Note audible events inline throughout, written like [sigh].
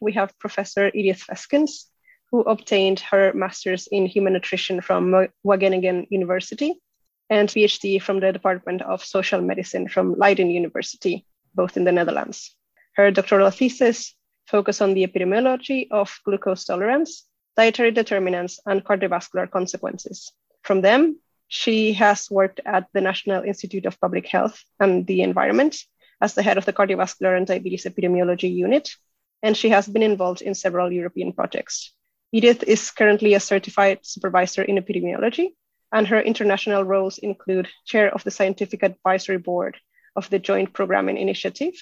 we have Professor Edith Feskens, who obtained her master's in human nutrition from Wageningen University and PhD from the Department of Social Medicine from Leiden University, both in the Netherlands. Her doctoral thesis focused on the epidemiology of glucose tolerance, dietary determinants, and cardiovascular consequences. From them, she has worked at the National Institute of Public Health and the Environment as the head of the Cardiovascular and Diabetes Epidemiology Unit, and she has been involved in several European projects. Edith is currently a certified supervisor in epidemiology, and her international roles include chair of the scientific advisory board of the Joint Programming Initiative,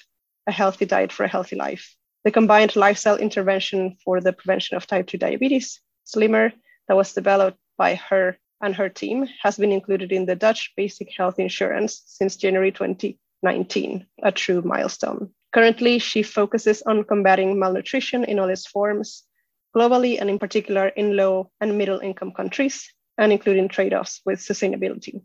A Healthy Diet for a Healthy Life, the combined lifestyle intervention for the prevention of type 2 diabetes, SLIMMER, that was developed by her and her team, has been included in the Dutch Basic Health Insurance since January 2019, a true milestone. Currently, she focuses on combating malnutrition in all its forms globally and in particular in low and middle income countries and including trade-offs with sustainability.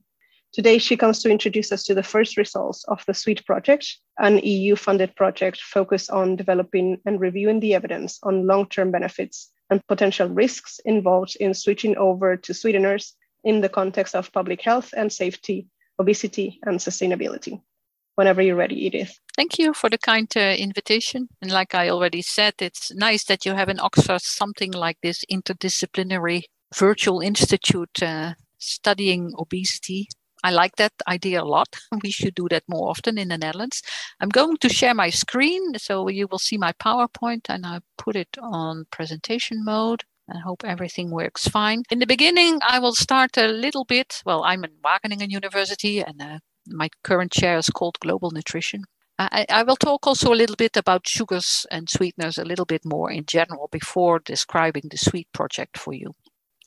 Today, she comes to introduce us to the first results of the SWEET project, an EU-funded project focused on developing and reviewing the evidence on long-term benefits and potential risks involved in switching over to sweeteners in the context of public health and safety, obesity, and sustainability whenever you're ready, Edith. Thank you for the kind uh, invitation. And like I already said, it's nice that you have in Oxford something like this interdisciplinary virtual institute uh, studying obesity. I like that idea a lot. [laughs] We should do that more often in the Netherlands. I'm going to share my screen so you will see my PowerPoint and I put it on presentation mode. I hope everything works fine. In the beginning, I will start a little bit. Well, I'm in Wageningen University and uh, my current chair is called Global Nutrition. I, I, will talk also a little bit about sugars and sweeteners a little bit more in general before describing the sweet project for you,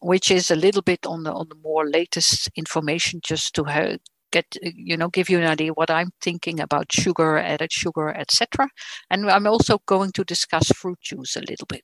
which is a little bit on the on the more latest information, just to have, get you know give you an idea what I'm thinking about sugar, added sugar, etc. And I'm also going to discuss fruit juice a little bit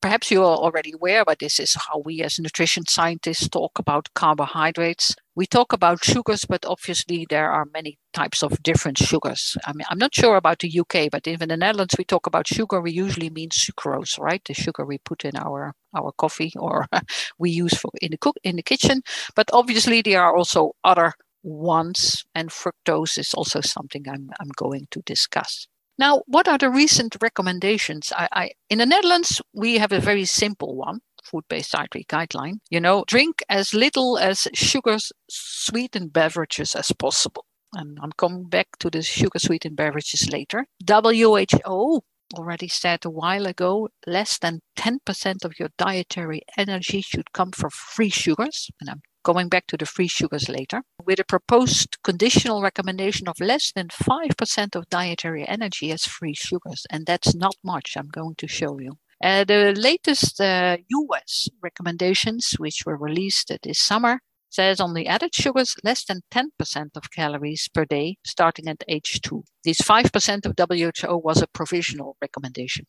perhaps you are already aware, but this is how we as nutrition scientists talk about carbohydrates. We talk about sugars, but obviously there are many types of different sugars. I mean, I'm not sure about the UK, but even in the Netherlands, we talk about sugar. We usually mean sucrose, right? The sugar we put in our our coffee or [laughs] we use for in the cook in the kitchen. But obviously, there are also other ones, and fructose is also something I'm I'm going to discuss. Now, what are the recent recommendations? I, I, in the Netherlands, we have a very simple one food-based dietary guideline. You know, drink as little as sugars sweetened beverages as possible. And I'm coming back to the sugar sweetened beverages later. WHO already said a while ago less than 10% of your dietary energy should come from free sugars. And I'm going back to the free sugars later, with a proposed conditional recommendation of less than 5% of dietary energy as free sugars. And that's not much, I'm going to show you. Uh, the latest uh, US recommendations, which were released this summer, says on the added sugars less than 10% of calories per day starting at age two. This 5% of WHO was a provisional recommendation.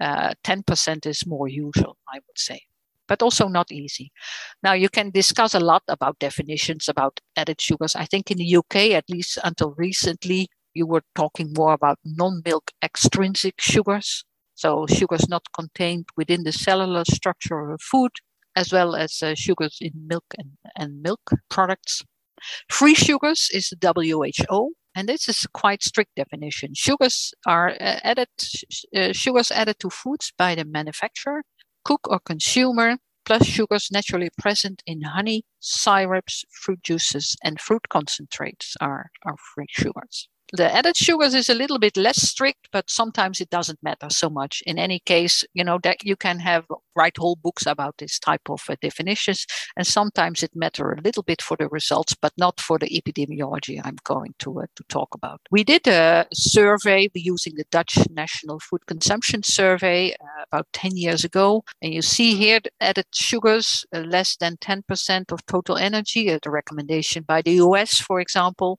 Uh, 10% is more usual, I would say but also not easy. Now, you can discuss a lot about definitions about added sugars. I think in the UK, at least until recently, you were talking more about non milk extrinsic sugars. So, sugars not contained within the cellular structure of food, as well as uh, sugars in milk and, and milk products. Free sugars is the WHO, and this is quite strict definition. Sugars are uh, added, uh, sugars added to foods by the manufacturer cook or consumer, plus sugars naturally present in honey, syrups, fruit juices, and fruit concentrates are, are free sugars. The added sugars is a little bit less strict, but sometimes it doesn't matter so much. In any case, you know that you can have write whole books about this type of uh, definitions, and sometimes it matter a little bit for the results, but not for the epidemiology I'm going to uh, to talk about. We did a survey using the Dutch National Food Consumption Survey uh, about 10 years ago, and you see here added sugars uh, less than 10% of total energy, the recommendation by the US, for example,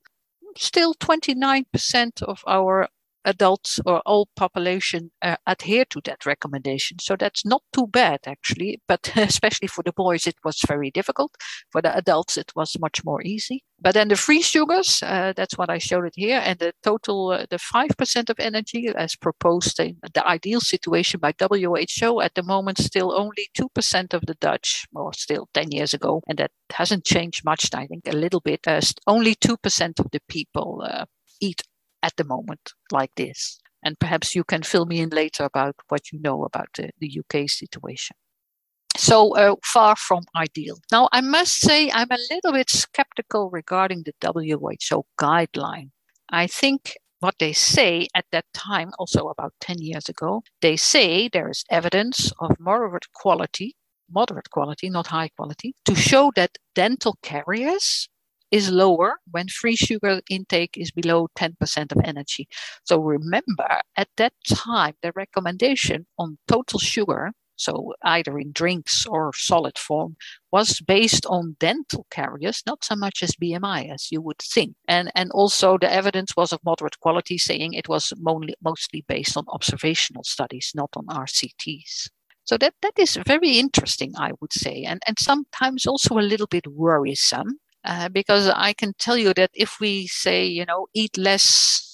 still 29% of our adults or all population uh, adhere to that recommendation. So that's not too bad actually, but [laughs] especially for the boys, it was very difficult. For the adults, it was much more easy. But then the free sugars, uh, that's what I showed it here, and the total, uh, the 5% of energy as proposed in the ideal situation by WHO at the moment, still only 2% of the Dutch, or still 10 years ago, and that hasn't changed much, I think a little bit. Uh, only 2% of the people uh, eat at the moment like this. And perhaps you can fill me in later about what you know about the, the UK situation. So uh, far from ideal. Now, I must say I'm a little bit skeptical regarding the WHO guideline. I think what they say at that time, also about 10 years ago, they say there is evidence of moderate quality, moderate quality, not high quality, to show that dental caries is lower when free sugar intake is below 10% of energy. So remember, at that time, the recommendation on total sugar, so either in drinks or solid form, was based on dental caries, not so much as BMI as you would think. And, and also the evidence was of moderate quality, saying it was mostly based on observational studies, not on RCTs. So that, that is very interesting, I would say, and, and sometimes also a little bit worrisome uh, because I can tell you that if we say, you know, eat less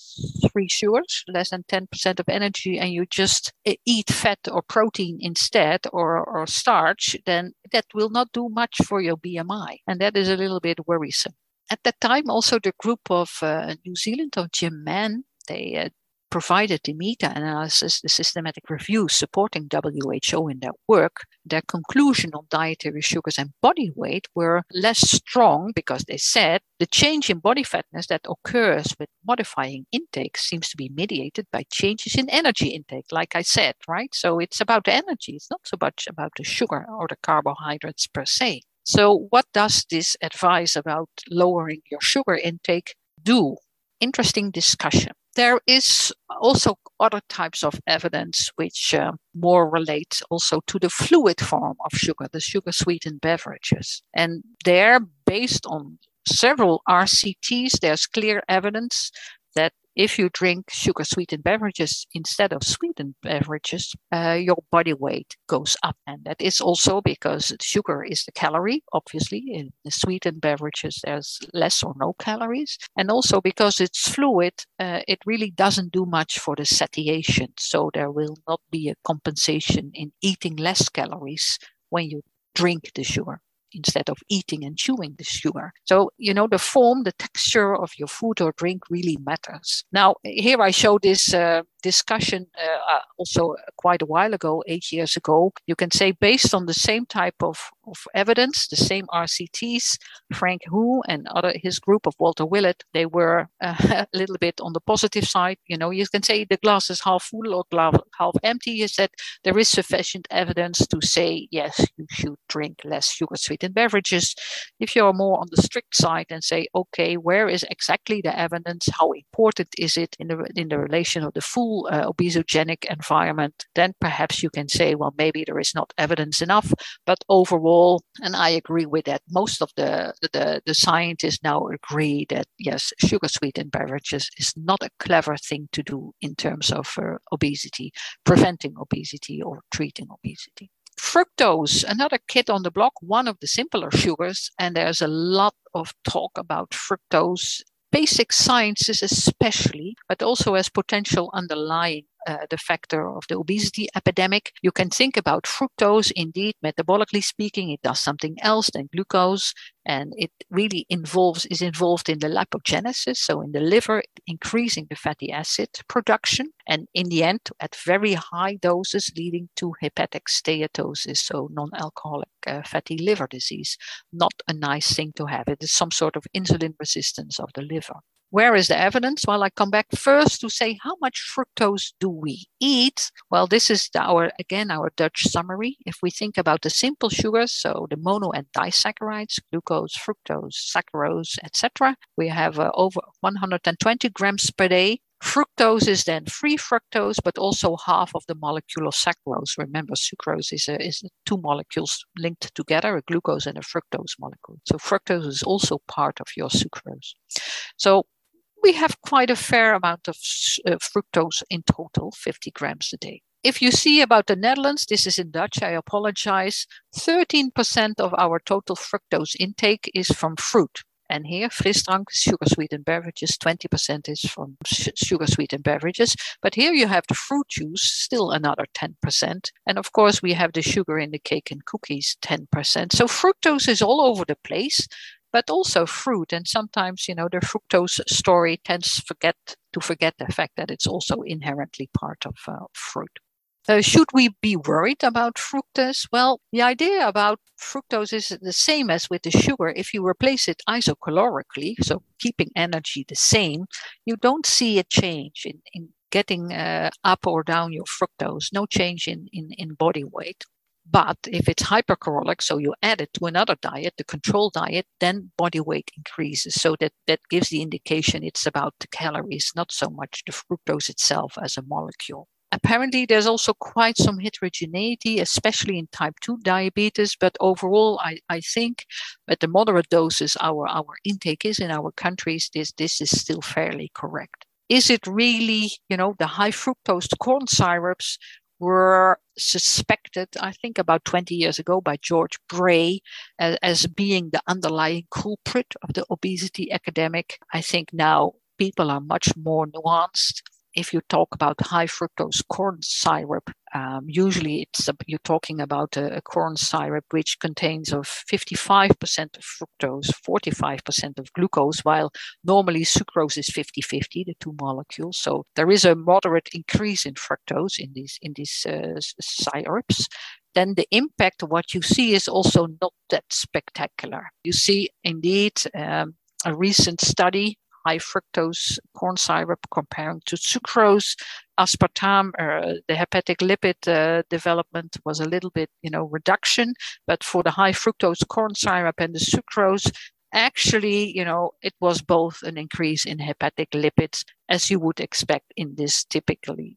free sugars, less than 10% of energy, and you just eat fat or protein instead or, or starch, then that will not do much for your BMI. And that is a little bit worrisome. At that time, also the group of uh, New Zealand of Jim Mann, they uh, provided the meta-analysis, the systematic review supporting WHO in their work, their conclusion on dietary sugars and body weight were less strong because they said the change in body fatness that occurs with modifying intake seems to be mediated by changes in energy intake, like I said, right? So it's about the energy, it's not so much about the sugar or the carbohydrates per se. So, what does this advice about lowering your sugar intake do? Interesting discussion. There is also other types of evidence which uh, more relate also to the fluid form of sugar, the sugar sweetened beverages. And they're based on several RCTs, there's clear evidence that if you drink sugar sweetened beverages instead of sweetened beverages, uh, your body weight goes up. And that is also because sugar is the calorie, obviously. In the sweetened beverages, there's less or no calories. And also because it's fluid, uh, it really doesn't do much for the satiation. So there will not be a compensation in eating less calories when you drink the sugar instead of eating and chewing the sugar. So, you know, the form, the texture of your food or drink really matters. Now, here I show this uh, discussion uh, uh, also quite a while ago, eight years ago. You can say, based on the same type of, of evidence, the same RCTs, Frank Hu and other his group of Walter Willett, they were uh, [laughs] a little bit on the positive side. You know, you can say the glass is half full or glass half empty. Is that there is sufficient evidence to say yes, you should drink less sugar sweetened beverages. If you're more on the strict side and say, okay, where is exactly the evidence? How important is it in the in the relation of the uh, obesogenic environment, then perhaps you can say, well, maybe there is not evidence enough. But overall, and I agree with that, most of the, the, the scientists now agree that yes, sugar sweetened beverages is not a clever thing to do in terms of uh, obesity, preventing obesity or treating obesity fructose, another kid on the block, one of the simpler sugars, and there's a lot of talk about fructose basic sciences especially, but also as potential underlying uh, the factor of the obesity epidemic. You can think about fructose. Indeed, metabolically speaking, it does something else than glucose, and it really involves is involved in the lipogenesis, so in the liver, increasing the fatty acid production, and in the end, at very high doses, leading to hepatic steatosis, so non-alcoholic uh, fatty liver disease. Not a nice thing to have. It is some sort of insulin resistance of the liver. Where is the evidence? Well, I come back first to say how much fructose do we eat? Well, this is our again our Dutch summary. If we think about the simple sugars, so the mono and disaccharides, glucose, fructose, saccharose, etc., we have uh, over 120 grams per day. Fructose is then free fructose, but also half of the molecule of saccharose. Remember, sucrose is, a, is two molecules linked together, a glucose and a fructose molecule. So fructose is also part of your sucrose. So we have quite a fair amount of uh, fructose in total, 50 grams a day. If you see about the Netherlands, this is in Dutch, I apologize. 13% of our total fructose intake is from fruit. And here, frisdrank, sugar sweetened beverages, 20% is from sugar sweetened beverages. But here you have the fruit juice, still another 10%. And of course, we have the sugar in the cake and cookies, 10%. So fructose is all over the place, but also fruit. And sometimes, you know, the fructose story tends forget to forget the fact that it's also inherently part of uh, fruit. Uh, should we be worried about fructose? Well, the idea about fructose is the same as with the sugar. If you replace it isocalorically, so keeping energy the same, you don't see a change in, in getting uh, up or down your fructose, no change in, in, in body weight. But if it's hypercaloric, so you add it to another diet, the control diet, then body weight increases. So that, that gives the indication it's about the calories, not so much the fructose itself as a molecule. Apparently, there's also quite some heterogeneity, especially in type 2 diabetes. But overall, I, I think at the moderate doses our, our intake is in our countries, this, this is still fairly correct. Is it really, you know, the high fructose corn syrups were suspected, I think about 20 years ago, by George Bray as, as, being the underlying culprit of the obesity epidemic. I think now people are much more nuanced if you talk about high fructose corn syrup, um, usually it's a, you're talking about a, a, corn syrup which contains of 55% of fructose, 45% of glucose, while normally sucrose is 50-50, the two molecules. So there is a moderate increase in fructose in these in these uh, syrups. Then the impact of what you see is also not that spectacular. You see, indeed, um, a recent study high fructose corn syrup comparing to sucrose. Aspartame, uh, the hepatic lipid uh, development was a little bit, you know, reduction, but for the high fructose corn syrup and the sucrose, actually, you know, it was both an increase in hepatic lipids as you would expect in this typically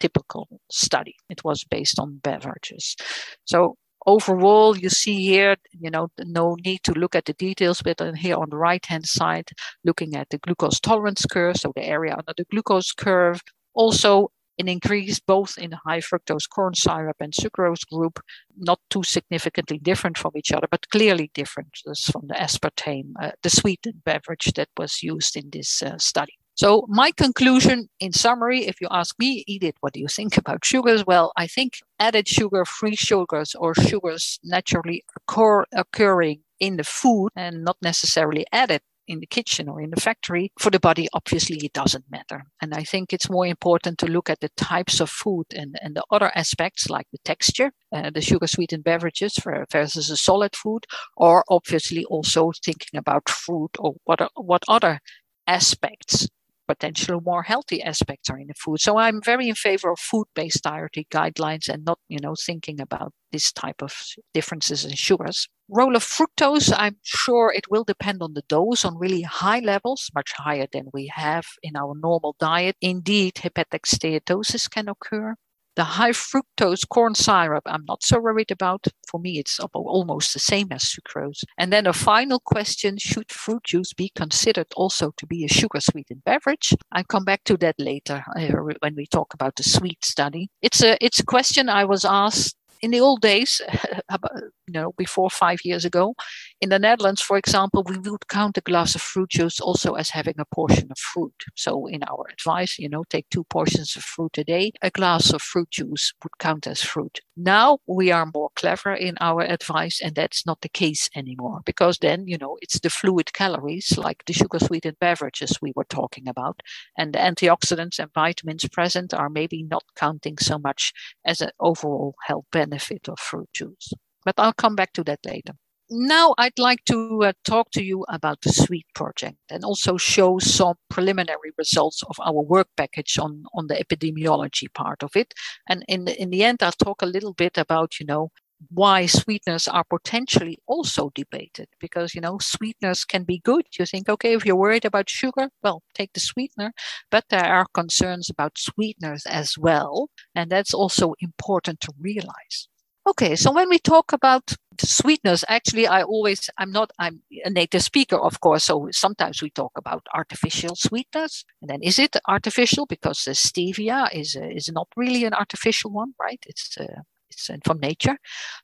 typical study. It was based on beverages. So overall, you see here, you know, no need to look at the details, but here on the right hand side, looking at the glucose tolerance curve, so the area under the glucose curve, also an increase both in the high fructose corn syrup and sucrose group, not too significantly different from each other, but clearly different from the aspartame, uh, the sweetened beverage that was used in this uh, study. So, my conclusion in summary, if you ask me, Edith, what do you think about sugars? Well, I think added sugar, free sugars, or sugars naturally occur, occurring in the food and not necessarily added in the kitchen or in the factory, for the body, obviously it doesn't matter. And I think it's more important to look at the types of food and, and the other aspects like the texture, uh, the sugar sweetened beverages for, versus a solid food, or obviously also thinking about fruit or what, what other aspects potential more healthy aspects are in the food. So I'm very in favor of food-based dietary guidelines and not, you know, thinking about this type of differences in sugars. Role of fructose, I'm sure it will depend on the dose on really high levels, much higher than we have in our normal diet. Indeed, hepatic steatosis can occur. The high fructose corn syrup, I'm not so worried about. For me, it's almost the same as sucrose. And then a final question should fruit juice be considered also to be a sugar sweetened beverage? I'll come back to that later uh, when we talk about the sweet study. It's a, it's a question I was asked in the old days, [laughs] you know, before five years ago, in the Netherlands, for example, we would count a glass of fruit juice also as having a portion of fruit. So in our advice, you know, take two portions of fruit a day. A glass of fruit juice would count as fruit. Now we are more clever in our advice, and that's not the case anymore because then, you know, it's the fluid calories like the sugar sweetened beverages we were talking about, and the antioxidants and vitamins present are maybe not counting so much as an overall health benefit of fruit juice. But I'll come back to that later now I'd like to uh, talk to you about the SWEET project and also show some preliminary results of our work package on, on the epidemiology part of it. And in the, in the end, I'll talk a little bit about, you know, why sweeteners are potentially also debated. Because you know sweeteners can be good. You think okay if you're worried about sugar well take the sweetener. But there are concerns about sweeteners as well. And that's also important to realize Okay, so when we talk about sweetness, actually, I always, I'm not, I'm a native speaker, of course. So sometimes we talk about artificial sweetness. And then is it artificial? Because the stevia is, uh, is not really an artificial one, right? It's, uh, it's from nature.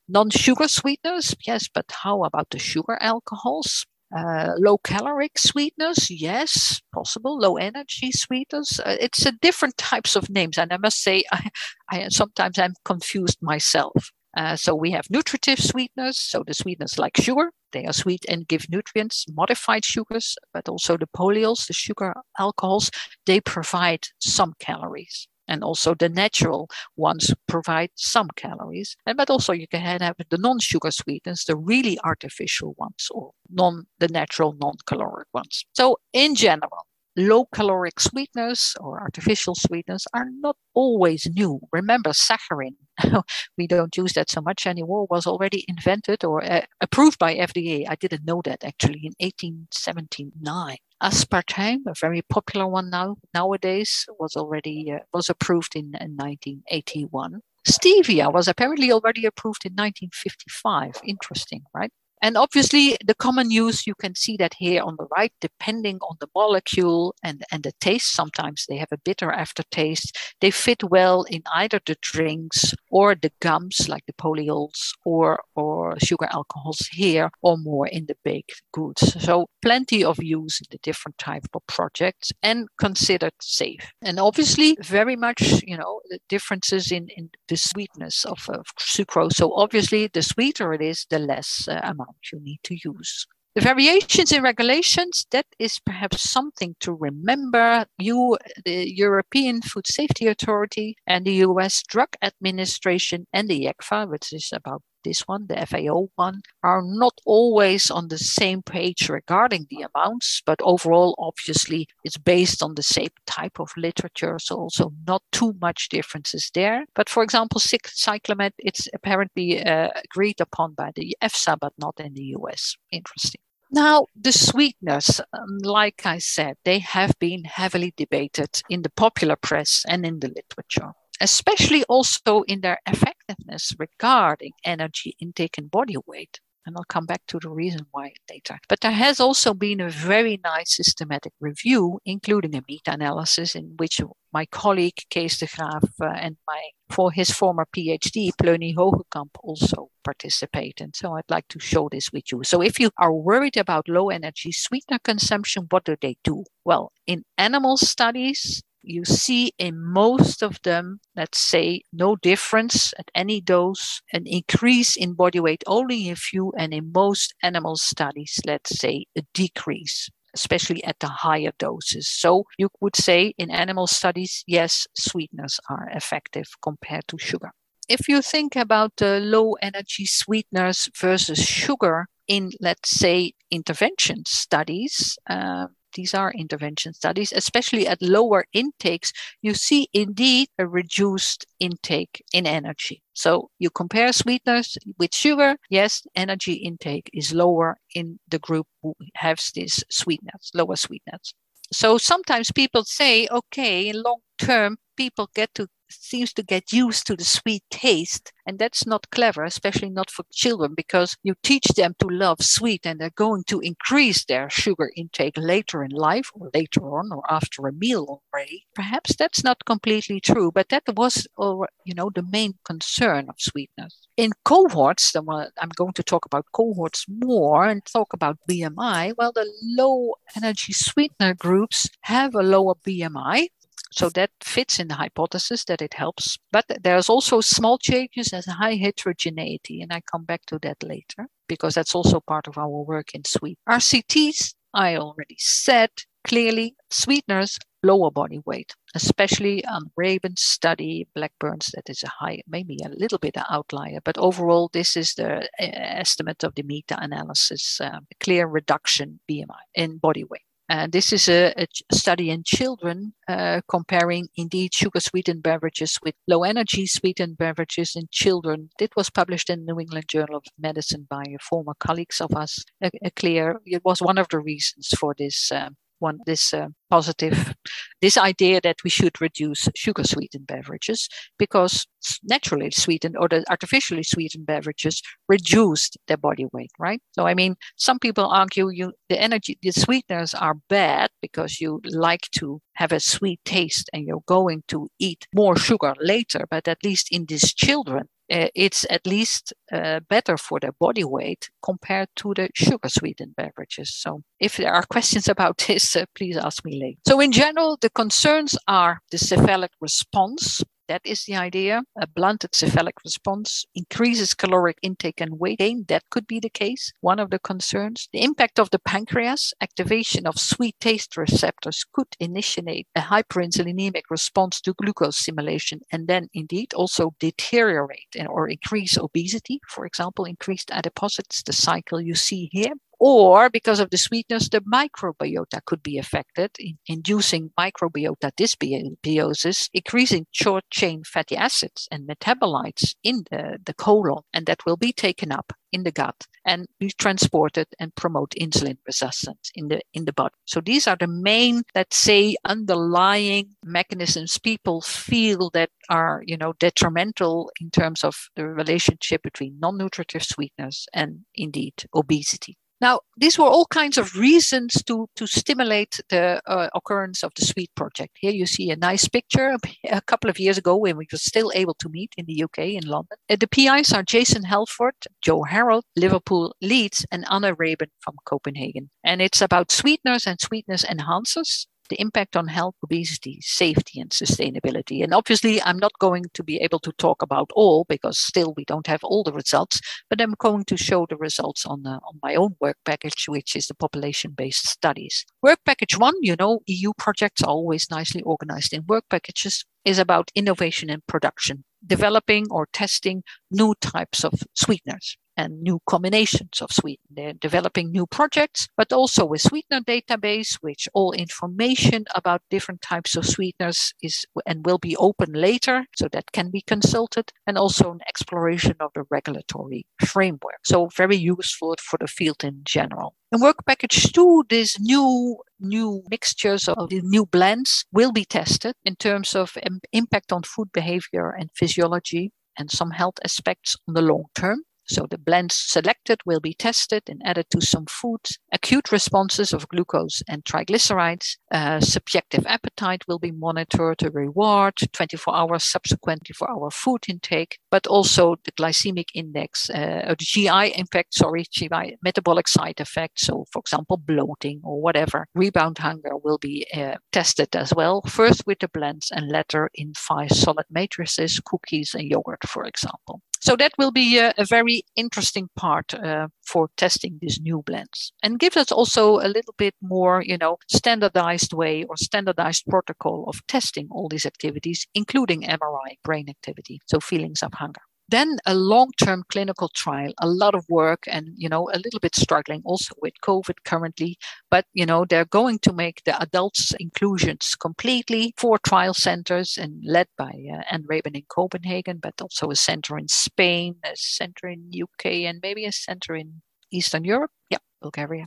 Non-sugar sweeteners, yes, but how about the sugar alcohols? Uh, low caloric sweeteners, yes, possible. Low energy sweeteners. Uh, it's a different types of names, and I must say, [laughs] I, I sometimes I'm confused myself. Uh, so we have nutritive sweeteners, so the sweeteners like sugar, they are sweet and give nutrients. Modified sugars, but also the polyols, the sugar alcohols, they provide some calories and also the natural ones provide some calories and but also you can have the non-sugar sweeteners the really artificial ones or non the natural non-caloric ones so in general low caloric sweeteners or artificial sweeteners are not always new. Remember, saccharin, [laughs] we don't use that so much anymore, was already invented or uh, approved by FDA. I didn't know that actually in 1879. Aspartame, a very popular one now nowadays, was already uh, was approved in, in 1981. Stevia was apparently already approved in 1955. Interesting, right? And obviously, the common use, you can see that here on the right, depending on the molecule and, and the taste. Sometimes they have a bitter aftertaste. They fit well in either the drinks or the gums, like the polyols or, or sugar alcohols here, or more in the baked goods. So, plenty of use in the different type of projects and considered safe. And obviously, very much, you know, the differences in, in the sweetness of, of sucrose. So, obviously, the sweeter it is, the less uh, amount you need to use. The variations in regulations, that is perhaps something to remember. You, the European Food Safety Authority, and the US Drug Administration, and the ECFA, which is about this one, the FAO one, are not always on the same page regarding the amounts, but overall, obviously, it's based on the same type of literature, so also not too much differences there. But for example, cyclamate, it's apparently uh, agreed upon by the EFSA, but not in the US. Interesting. Now, the sweetness, um, like I said, they have been heavily debated in the popular press and in the literature especially also in their effectiveness regarding energy intake and body weight. And I'll come back to the reason why later. But there has also been a very nice systematic review, including a meta analysis in which my colleague Kees de Graaf uh, and my for his former PhD, Pleunie Hogenkamp, also participate. And so I'd like to show this with you. So if you are worried about low energy sweetener consumption, what do they do? Well, in animal studies, you see in most of them, let's say, no difference at any dose, an increase in body weight only in few, and in most animal studies, let's say, a decrease especially at the higher doses. So you would say in animal studies, yes, sweeteners are effective compared to sugar. If you think about the low energy sweeteners versus sugar in, let's say, intervention studies, uh, these are intervention studies, especially at lower intakes, you see indeed a reduced intake in energy. So you compare sweeteners with sugar, yes, energy intake is lower in the group who has these sweeteners, lower sweeteners. So sometimes people say, okay, in long term, people get to seems to get used to the sweet taste. And that's not clever, especially not for children, because you teach them to love sweet and they're going to increase their sugar intake later in life or later on or after a meal already. Perhaps that's not completely true, but that was, or, you know, the main concern of sweetness. In cohorts, I'm going to talk about cohorts more and talk about BMI. Well, the low energy sweetener groups have a lower BMI so that fits in the hypothesis that it helps. But there's also small changes and high heterogeneity, and I come back to that later because that's also part of our work in sweet. RCTs, I already said clearly, sweeteners lower body weight, especially on Raben's study, Blackburn's, that is a high, maybe a little bit of outlier, but overall, this is the uh, estimate of the meta analysis, um, clear reduction BMI in body weight. And this is a, a study in children uh, comparing indeed sugar sweetened beverages with low energy sweetened beverages in children. It was published in New England Journal of Medicine by former colleagues of us. A, a clear, it was one of the reasons for this um, one this uh, positive [laughs] this idea that we should reduce sugar sweetened beverages because naturally sweetened or the artificially sweetened beverages reduced their body weight right? So i mean some people argue you the energy the sweeteners are bad because you like to have a sweet taste and you're going to eat more sugar later but at least in these children uh, it's at least uh, better for their body weight compared to the sugar sweetened beverages. So, if there are [laughs] questions about this, uh, please ask me later. So, in general, the concerns are the cephalic response, that is the idea. A blunted cephalic response increases caloric intake and weight gain. That could be the case. One of the concerns. The impact of the pancreas, activation of sweet taste receptors could initiate a hyperinsulinemic response to glucose stimulation and then indeed also deteriorate or increase obesity. For example, increased adiposity, the cycle you see here or because of the sweetness, the microbiota could be affected, inducing microbiota dysbiosis, increasing short chain fatty acids and metabolites in the, the colon, and that will be taken up in the gut and be transported and promote insulin resistance in the in the body. So these are the main, let's say, underlying mechanisms people feel that are you know detrimental in terms of the relationship between non-nutritive sweetness and indeed obesity. Now, these were all kinds of reasons to, to stimulate the uh, occurrence of the SWEET project. Here you see a nice picture [laughs] a couple of years ago when we were still able to meet in the UK, in London. Uh, the PIs are Jason Halford, Jo Harrold, Liverpool Leeds, and Anna Raben from Copenhagen. And it's about sweeteners and sweetness enhancers the impact on health, obesity, safety, and sustainability. And obviously, I'm not going to be able to talk about all because still we don't have all the results, but I'm going to show the results on, uh, on my own work package, which is the population based studies. Work package one, you know, EU projects are always nicely organized in work packages, is about innovation and production, developing or testing new types of sweeteners and new combinations of sweetener. They're developing new projects, but also a sweetener database, which all information about different types of sweeteners is and will be open later, so that can be consulted, and also an exploration of the regulatory framework. So very useful for the field in general. In work package two, these new new mixtures of the new blends will be tested in terms of impact on food behavior and physiology and some health aspects on the long term. So the blends selected will be tested and added to some foods. Acute responses of glucose and triglycerides. Uh, subjective appetite will be monitored to reward 24 hours subsequent 24 hour food intake, but also the glycemic index, uh, or the GI impact, sorry, GI metabolic side effects. So, for example, bloating or whatever. Rebound hunger will be uh, tested as well, first with the blends and later in five solid matrices, cookies, and yogurt, for example. So that will be a, a very interesting part uh, for testing these new blends and gives us also a little bit more, you know, standardized way or standardized protocol of testing all these activities, including MRI, brain activity, so feelings of hunger then a long-term clinical trial a lot of work and you know a little bit struggling also with covid currently but you know they're going to make the adults inclusions completely. Four trial centers and led by uh, Anne Raben in Copenhagen but also a center in Spain a center in UK and maybe a center in Eastern Europe. Yeah Bulgaria.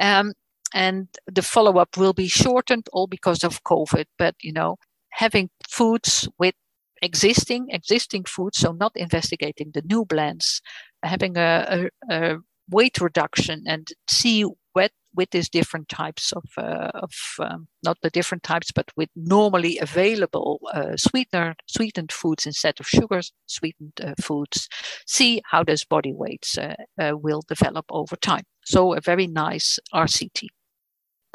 Um, and the follow-up will be shortened all because of covid but you know having foods with existing existing foods, so not investigating the new blends, having a, a, a weight reduction and see what with these different types of, uh, of um, not the different types, but with normally available uh, sweetener, sweetened foods instead of sugars, sweetened uh, foods, see how those body weights uh, uh, will develop over time. So a very nice RCT.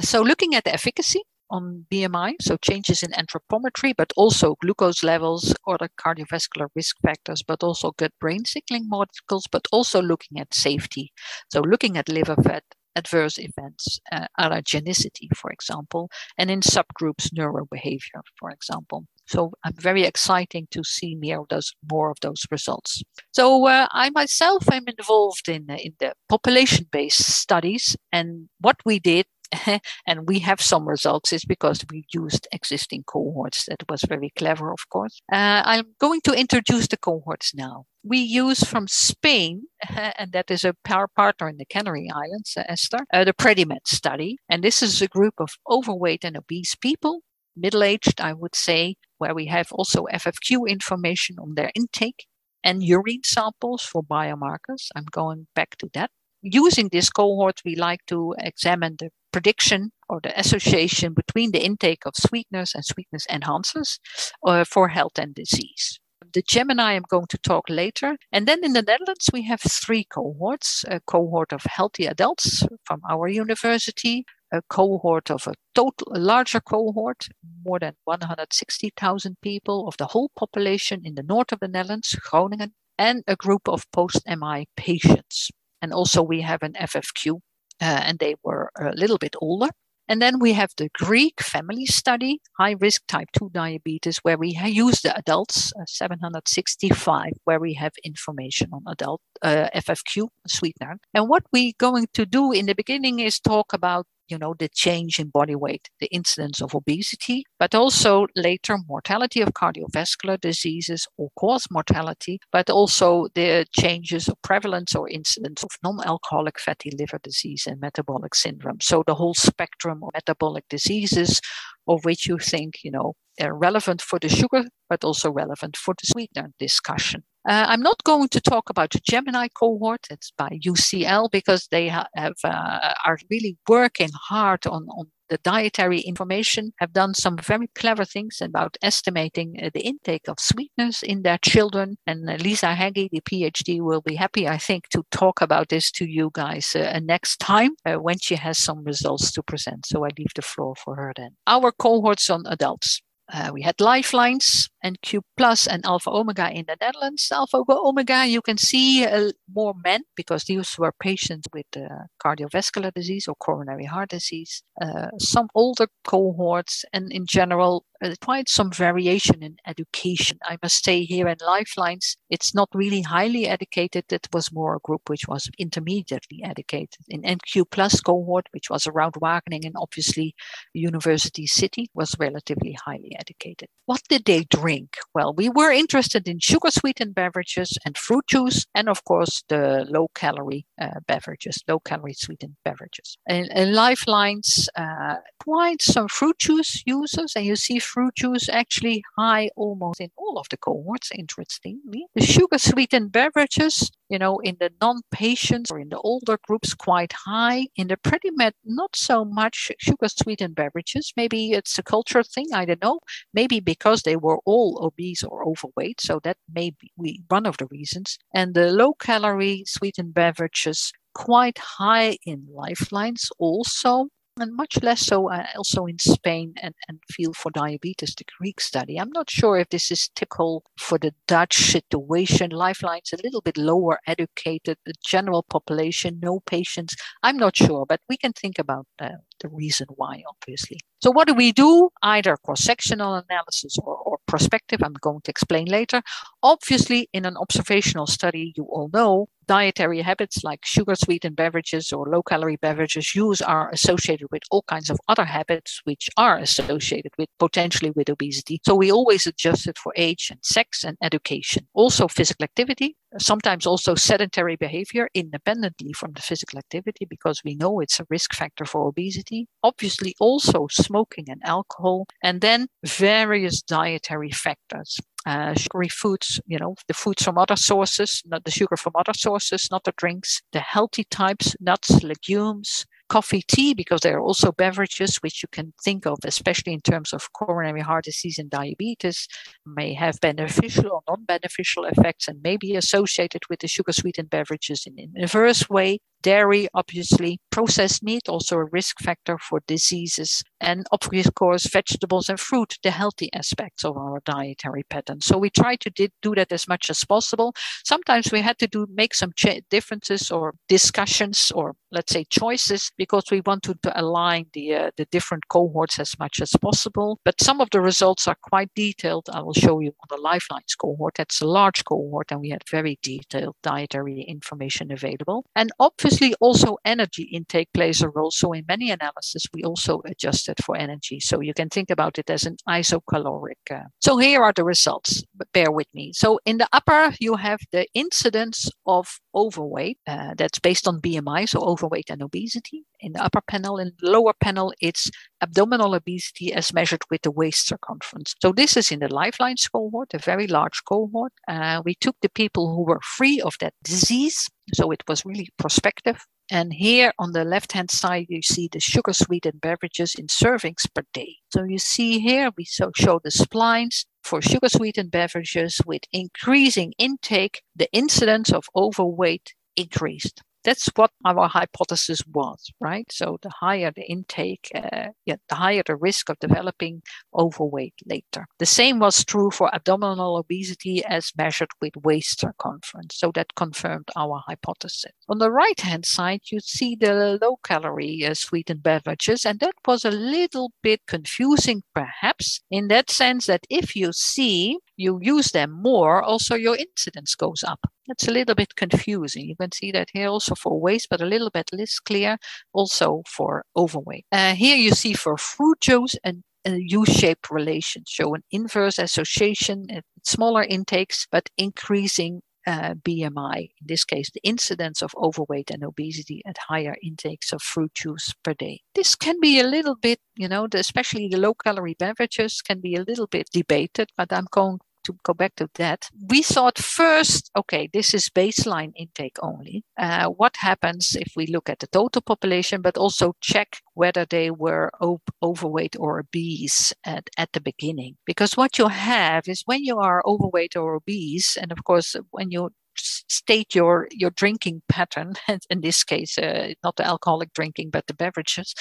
So looking at the efficacy, on BMI, so changes in anthropometry, but also glucose levels, other cardiovascular risk factors, but also gut brain signaling molecules, but also looking at safety. So looking at liver fat, adverse events, uh, allergenicity, for example, and in subgroups, neurobehavior, for example. So I'm very exciting to see of those, more of those results. So uh, I myself am involved in, in the population-based studies, and what we did [laughs] and we have some results is because we used existing cohorts. That was very clever, of course. Uh, I'm going to introduce the cohorts now. We use from Spain, [laughs] and that is a power partner in the Canary Islands, uh, Esther, uh, the Predimed study. And this is a group of overweight and obese people, middle aged, I would say, where we have also FFQ information on their intake and urine samples for biomarkers. I'm going back to that using this cohort, we like to examine the prediction or the association between the intake of sweeteners and sweetness enhancers uh, for health and disease. The Gemini I'm going to talk later. And then in the Netherlands, we have three cohorts a cohort of healthy adults from our university, a cohort of a total a larger cohort, more than 160,000 people of the whole population in the north of the Netherlands, Groningen, and a group of post MI patients. And also we have an FFQ, uh, and they were a little bit older. And then we have the Greek family study, high risk type 2 diabetes, where we use the adults, uh, 765, where we have information on adult uh, FFQ sweetener. And what we're going to do in the beginning is talk about you know, the change in body weight, the incidence of obesity, but also later mortality of cardiovascular diseases or cause mortality, but also the changes of prevalence or incidence of non-alcoholic fatty liver disease and metabolic syndrome. So the whole spectrum of metabolic diseases of which you think, you know, are relevant for the sugar, but also relevant for the sweetener discussion. Uh, I'm not going to talk about the Gemini cohort. It's by UCL because they ha- have uh, are really working hard on, on the dietary information. Have done some very clever things about estimating uh, the intake of sweetness in their children. And uh, Lisa Heggie, the PhD, will be happy, I think, to talk about this to you guys uh, next time uh, when she has some results to present. So I leave the floor for her then. Our cohorts on adults. Uh, we had lifelines and Q plus and Alpha Omega in the Netherlands. Alpha Omega, you can see uh, more men because these were patients with uh, cardiovascular disease or coronary heart disease. Uh, some older cohorts, and in general, uh, quite some variation in education. I must say here in Lifelines, it's not really highly educated. It was more a group which was intermediately educated. In NQ plus cohort, which was around Wageningen, and obviously University City, was relatively highly educated. What did they drink? Well, we were interested in sugar sweetened beverages and fruit juice, and of course the low calorie uh, beverages, low calorie sweetened beverages. And, in Lifelines, uh, quite some fruit juice users, and you see fruit juice actually high almost in all of the cohorts, interestingly. The sugar sweetened beverages, you know, in the non patients or in the older groups, quite high. In the Predimed, not so much sugar sweetened beverages. Maybe it's a culture thing, I don't know. Maybe because they were all obese or overweight. So that may be one of the reasons. And the low calorie sweetened beverages quite high in lifelines also and much less so uh, also in Spain and, and Feel4Diabetes, the Greek study. I'm not sure if this is typical for the Dutch situation. Lifeline's a little bit lower educated, the general population, no patients. I'm not sure, but we can think about the reason why, obviously. So, what do we do? Either cross sectional analysis or, or prospective, I'm going to explain later. Obviously, in an observational study, you all know dietary habits like sugar sweetened beverages or low calorie beverages use are associated with all kinds of other habits which are associated with potentially with obesity. So we always adjust it for age and sex and education. Also physical activity, sometimes also sedentary behavior independently from the physical activity because we know it's a risk factor for obesity. Obviously also smoking and alcohol and then various dietary factors uh, sugary foods, you know, the foods from other sources, not the sugar from other sources, not the drinks, the healthy types, nuts, legumes, coffee, tea, because there are also beverages which you can think of, especially in terms of coronary heart disease and diabetes, may have beneficial or non beneficial effects and may be associated with the sugar sweetened beverages in an inverse way. Dairy, obviously, processed meat, also a risk factor for diseases, and of course, vegetables and fruit, the healthy aspects of our dietary pattern. So we try to did, do that as much as possible. Sometimes we had to do make some ch- differences or discussions or let's say, choices because we want to, to align the, uh, the different cohorts as much as possible. But some of the results are quite detailed. I will show you on the Lifelines cohort. That's a large cohort, and we had very detailed dietary information available. And obviously, also energy intake plays a role. So, in many analyses we also adjusted for energy. So, you can think about it as an isocaloric. Uh. So, here are the results. Bear with me. So, in the upper, you have the incidence of overweight. Uh, that's based on BMI, so overweight and obesity. In the upper panel, in the lower panel, it's abdominal obesity as measured with the waist circumference. So this is in the Lifelines cohort, a very large cohort. Uh, we took the people who were free of that disease, so it was really prospective. And here on the left hand side, you see the sugar sweetened beverages in servings per day. So you see here, we so show the splines for sugar sweetened beverages with increasing intake, the incidence of overweight increased that's what our hypothesis was, right? So the higher the intake, uh, yeah, the higher the risk of developing overweight later. The same was true for abdominal obesity as measured with waist circumference. So that confirmed our hypothesis. On the right hand side, you see the low calorie uh, sweetened beverages, and that was a little bit confusing, perhaps, in that sense that if you see you use them more, also your incidence goes up. It's a little bit confusing. You can see that here also for waist, but a little bit less clear also for overweight. Uh, here you see for fruit juice and a U-shaped relation, show an inverse association smaller intakes, but increasing uh, BMI, in this case, the incidence of overweight and obesity at higher intakes of fruit juice per day. This can be a little bit, you know, the, especially the low calorie beverages can be a little bit debated, but I'm going to go back to that, we thought first, okay, this is baseline intake only. Uh, what happens if we look at the total population, but also check whether they were op- overweight or obese at, at the beginning? Because what you have is when you are overweight or obese, and of course, when you state your your drinking pattern [laughs] in this case uh, not the alcoholic drinking but the beverages.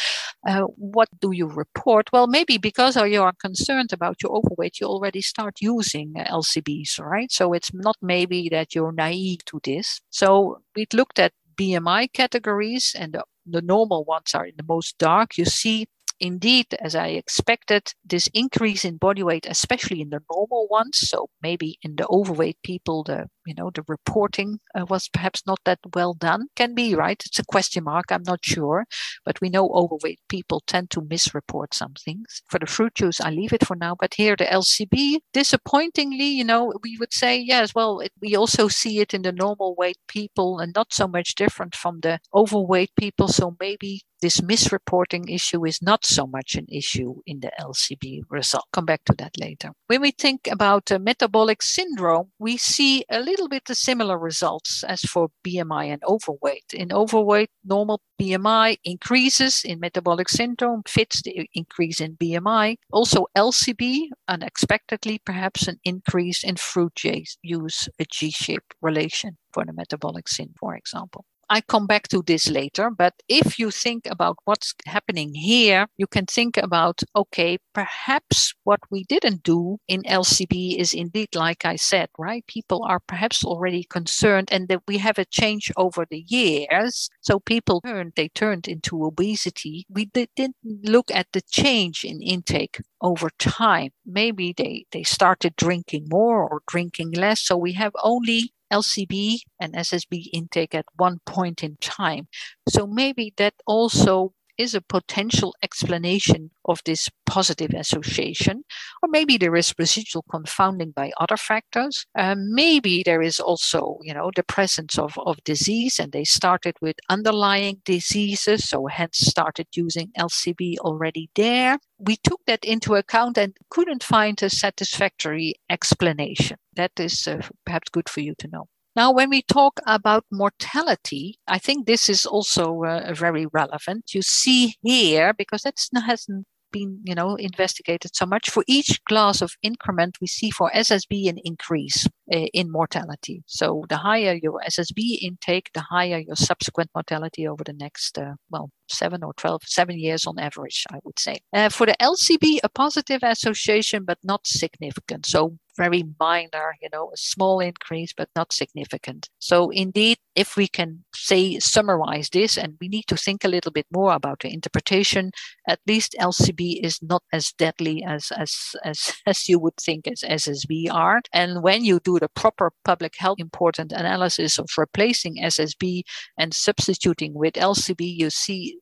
Uh, what do you report? Well maybe because you are concerned about your overweight you already start using lcbs right? So it's not maybe that you're naive to this. So we looked at bmi categories and the, the normal ones are in the most dark. You see indeed, as I expected, this increase in body weight, especially in the normal ones, so maybe in the overweight people, the you know the reporting uh, was perhaps not that well done. Can be right. It's a question mark. I'm not sure, but we know overweight people tend to misreport some things. For the fruit juice, I leave it for now. But here, the LCB, disappointingly, you know, we would say yes. Well, it, we also see it in the normal weight people, and not so much different from the overweight people. So maybe this misreporting issue is not so much an issue in the LCB result. Come back to that later. When we think about uh, metabolic syndrome, we see a little bit the similar results as for BMI and overweight. In overweight, normal BMI increases in metabolic syndrome, fits the increase in BMI. Also, LCB, unexpectedly, perhaps an increase in fruit use, a G shaped relation for the metabolic sin, for example. I come back to this later, but if you think about what's happening here, you can think about okay, perhaps what we didn't do in LCB is indeed, like I said, right? People are perhaps already concerned, and that we have a change over the years. So people turned, they turned into obesity. We didn't look at the change in intake over time. Maybe they, they started drinking more or drinking less. So we have only LCB and SSB intake at one point in time. So maybe that also is a potential explanation of this positive association. Or maybe there is residual confounding by other factors. Um, maybe there is also, you know, the presence of, of disease and they started with underlying diseases, so hence started using LCB already there. We took that into account and couldn't find a satisfactory explanation. That is uh, perhaps good for you to know. Now, when we talk about mortality, I think this is also uh, very relevant. You see here, because that hasn't been, you know, investigated so much. For each class of increment, we see for SSB an increase. Uh, in mortality. So the higher your SSB intake, the higher your subsequent mortality over the next, uh, well, seven or 12, seven years on average, I would say. Uh, for the LCB, a positive association, but not significant. So very minor, you know, a small increase, but not significant. So indeed, if we can say summarize this, and we need to think a little bit more about the interpretation, at least LCB is not as deadly as as as, [laughs] as you would think as SSB are. And when you do the proper public health important analysis of replacing SSB and substituting with LCB, you see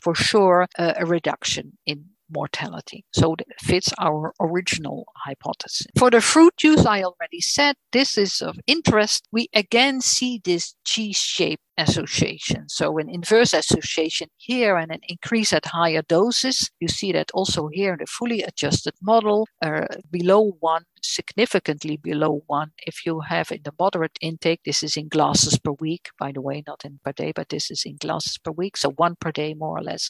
for sure uh, a reduction in mortality. So it fits our original hypothesis. For the fruit juice, I already said this is of interest. We again see this G-shaped association. So an inverse association here and an increase at higher doses. You see that also here in the fully adjusted model, uh, below one, significantly below one. If you have in the moderate intake, this is in glasses per week, by the way, not in per day, but this is in glasses per week, so one per day more or less.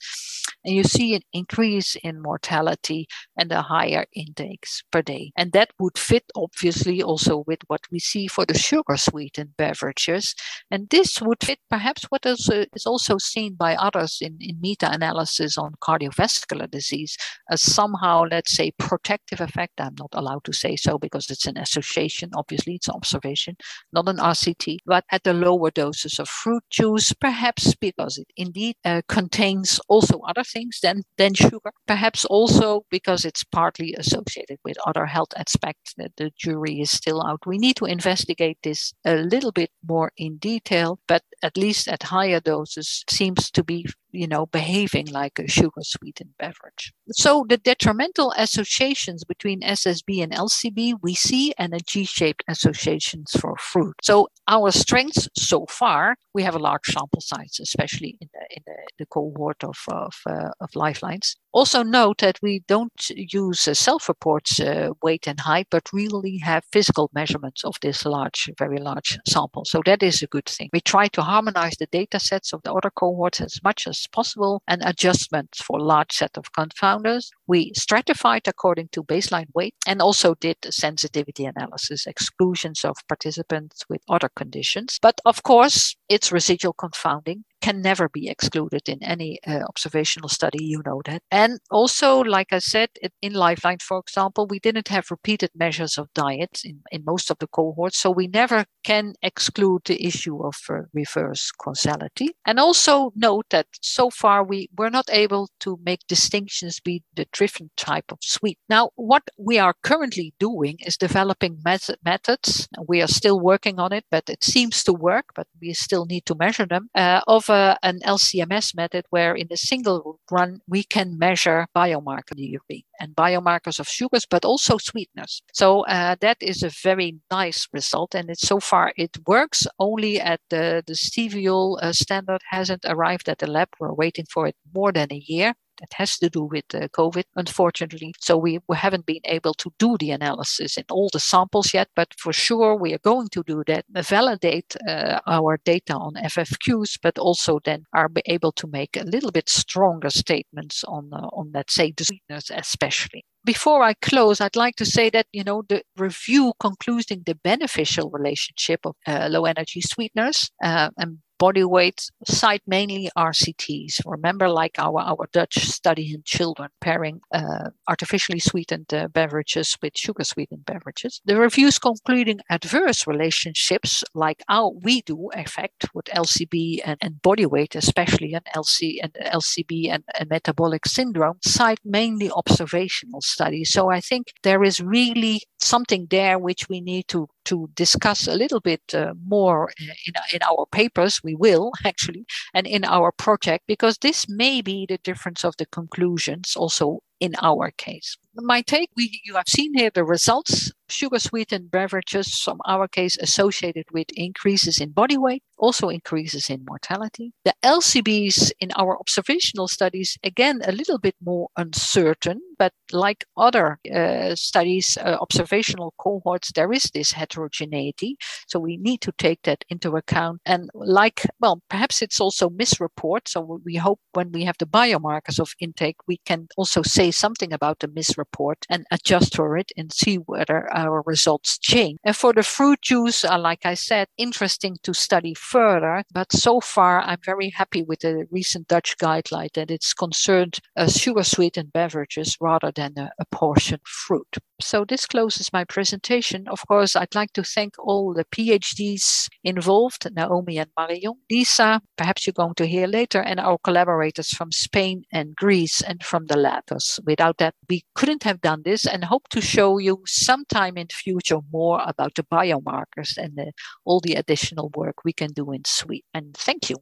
And you see an increase in mortality and a higher intakes per day. And that would fit obviously also with what we see for the sugar sweetened beverages. And this would fit perhaps what is, uh, is also seen by others in, in meta analysis on cardiovascular disease as somehow, let's say, protective effect. I'm not allowed to say so because it's an association, obviously, it's an observation, not an RCT, but at the lower doses of fruit juice, perhaps because it indeed uh, contains also other things than, than sugar, perhaps also because it's partly associated with other health aspects that the jury is still out. We need to investigate this a little bit more in detail, but at least at higher doses, seems to be you know, behaving like a sugar sweetened beverage. So the detrimental associations between SSB and LCB we see and the G-shaped associations for fruit. So our strengths so far, we have a large sample size, especially in the, in the, the cohort of, of, uh, of lifelines. Also note that we don't use uh, self-reports uh, weight and height, but really have physical measurements of this large, very large sample. So that is a good thing. We try to harmonize the data sets of the other cohorts as much as possible and adjustments for large set of confounders. We stratified according to baseline weight and also did sensitivity analysis, exclusions of participants with other conditions. But of course, it's residual confounding can never be excluded in any uh, observational study, you know that. And also, like I said, in Lifeline, for example, we didn't have repeated measures of diet in, in most of the cohorts, so we never can exclude the issue of uh, reverse causality. And also note that so far we were not able to make distinctions between the different type of sweet. Now, what we are currently doing is developing method, methods. We are still working on it, but it seems to work, but we still need to measure them, uh, of a, an LCMS method where in a single run we can measure biomarker urine and biomarkers of sugars, but also sweeteners. So uh, that is a very nice result, and it's so far it works. Only at the the uh, standard hasn't arrived at the lab. We're waiting for it more than a year that has to do with uh, COVID, unfortunately. So we, we haven't been able to do the analysis in all the samples yet, but for sure we are going to do that, validate uh, our data on FFQs, but also then are able to make a little bit stronger statements on, uh, on let's say, the sweetness especially before I close, I'd like to say that you know the review concluding the beneficial relationship of uh, low energy sweeteners uh, and body weight cite mainly RCTs. Remember, like our, our Dutch study in children pairing uh, artificially sweetened uh, beverages with sugar sweetened beverages. The reviews concluding adverse relationships, like how we do, affect with LCB and, and body weight, especially an LC and LCB and, and metabolic syndrome, cite mainly observational studies. So I think there is really something there which we need to to discuss a little bit uh, more in, in our papers. We will [laughs] actually, and in our project, because this may be the difference of the conclusions also in our case. My take, we, you have seen here the results sugar sweetened beverages, from our case, associated with increases in body weight, also increases in mortality. The LCBs in our observational studies, again, a little bit more uncertain, but like other uh, studies, uh, observational cohorts, there is this heterogeneity. So we need to take that into account. And like, well, perhaps it's also misreport. So we hope when we have the biomarkers of intake, we can also say say something about the misreport and adjust for it and see whether our results change. And for the fruit juice, uh, like I said, interesting to study further. But so far, I'm very happy with the recent Dutch guideline that it's concerned uh, sugar sweetened beverages rather than a, a portion fruit. So this closes my presentation. Of course, I'd like to thank all the PhDs involved, Naomi and Marion, Lisa, perhaps you're going to hear later, and our collaborators from Spain and Greece and from the Without that, we couldn't have done this and hope to show you sometime in future more about the biomarkers and the, all the additional work we can do in Sweden. And thank you.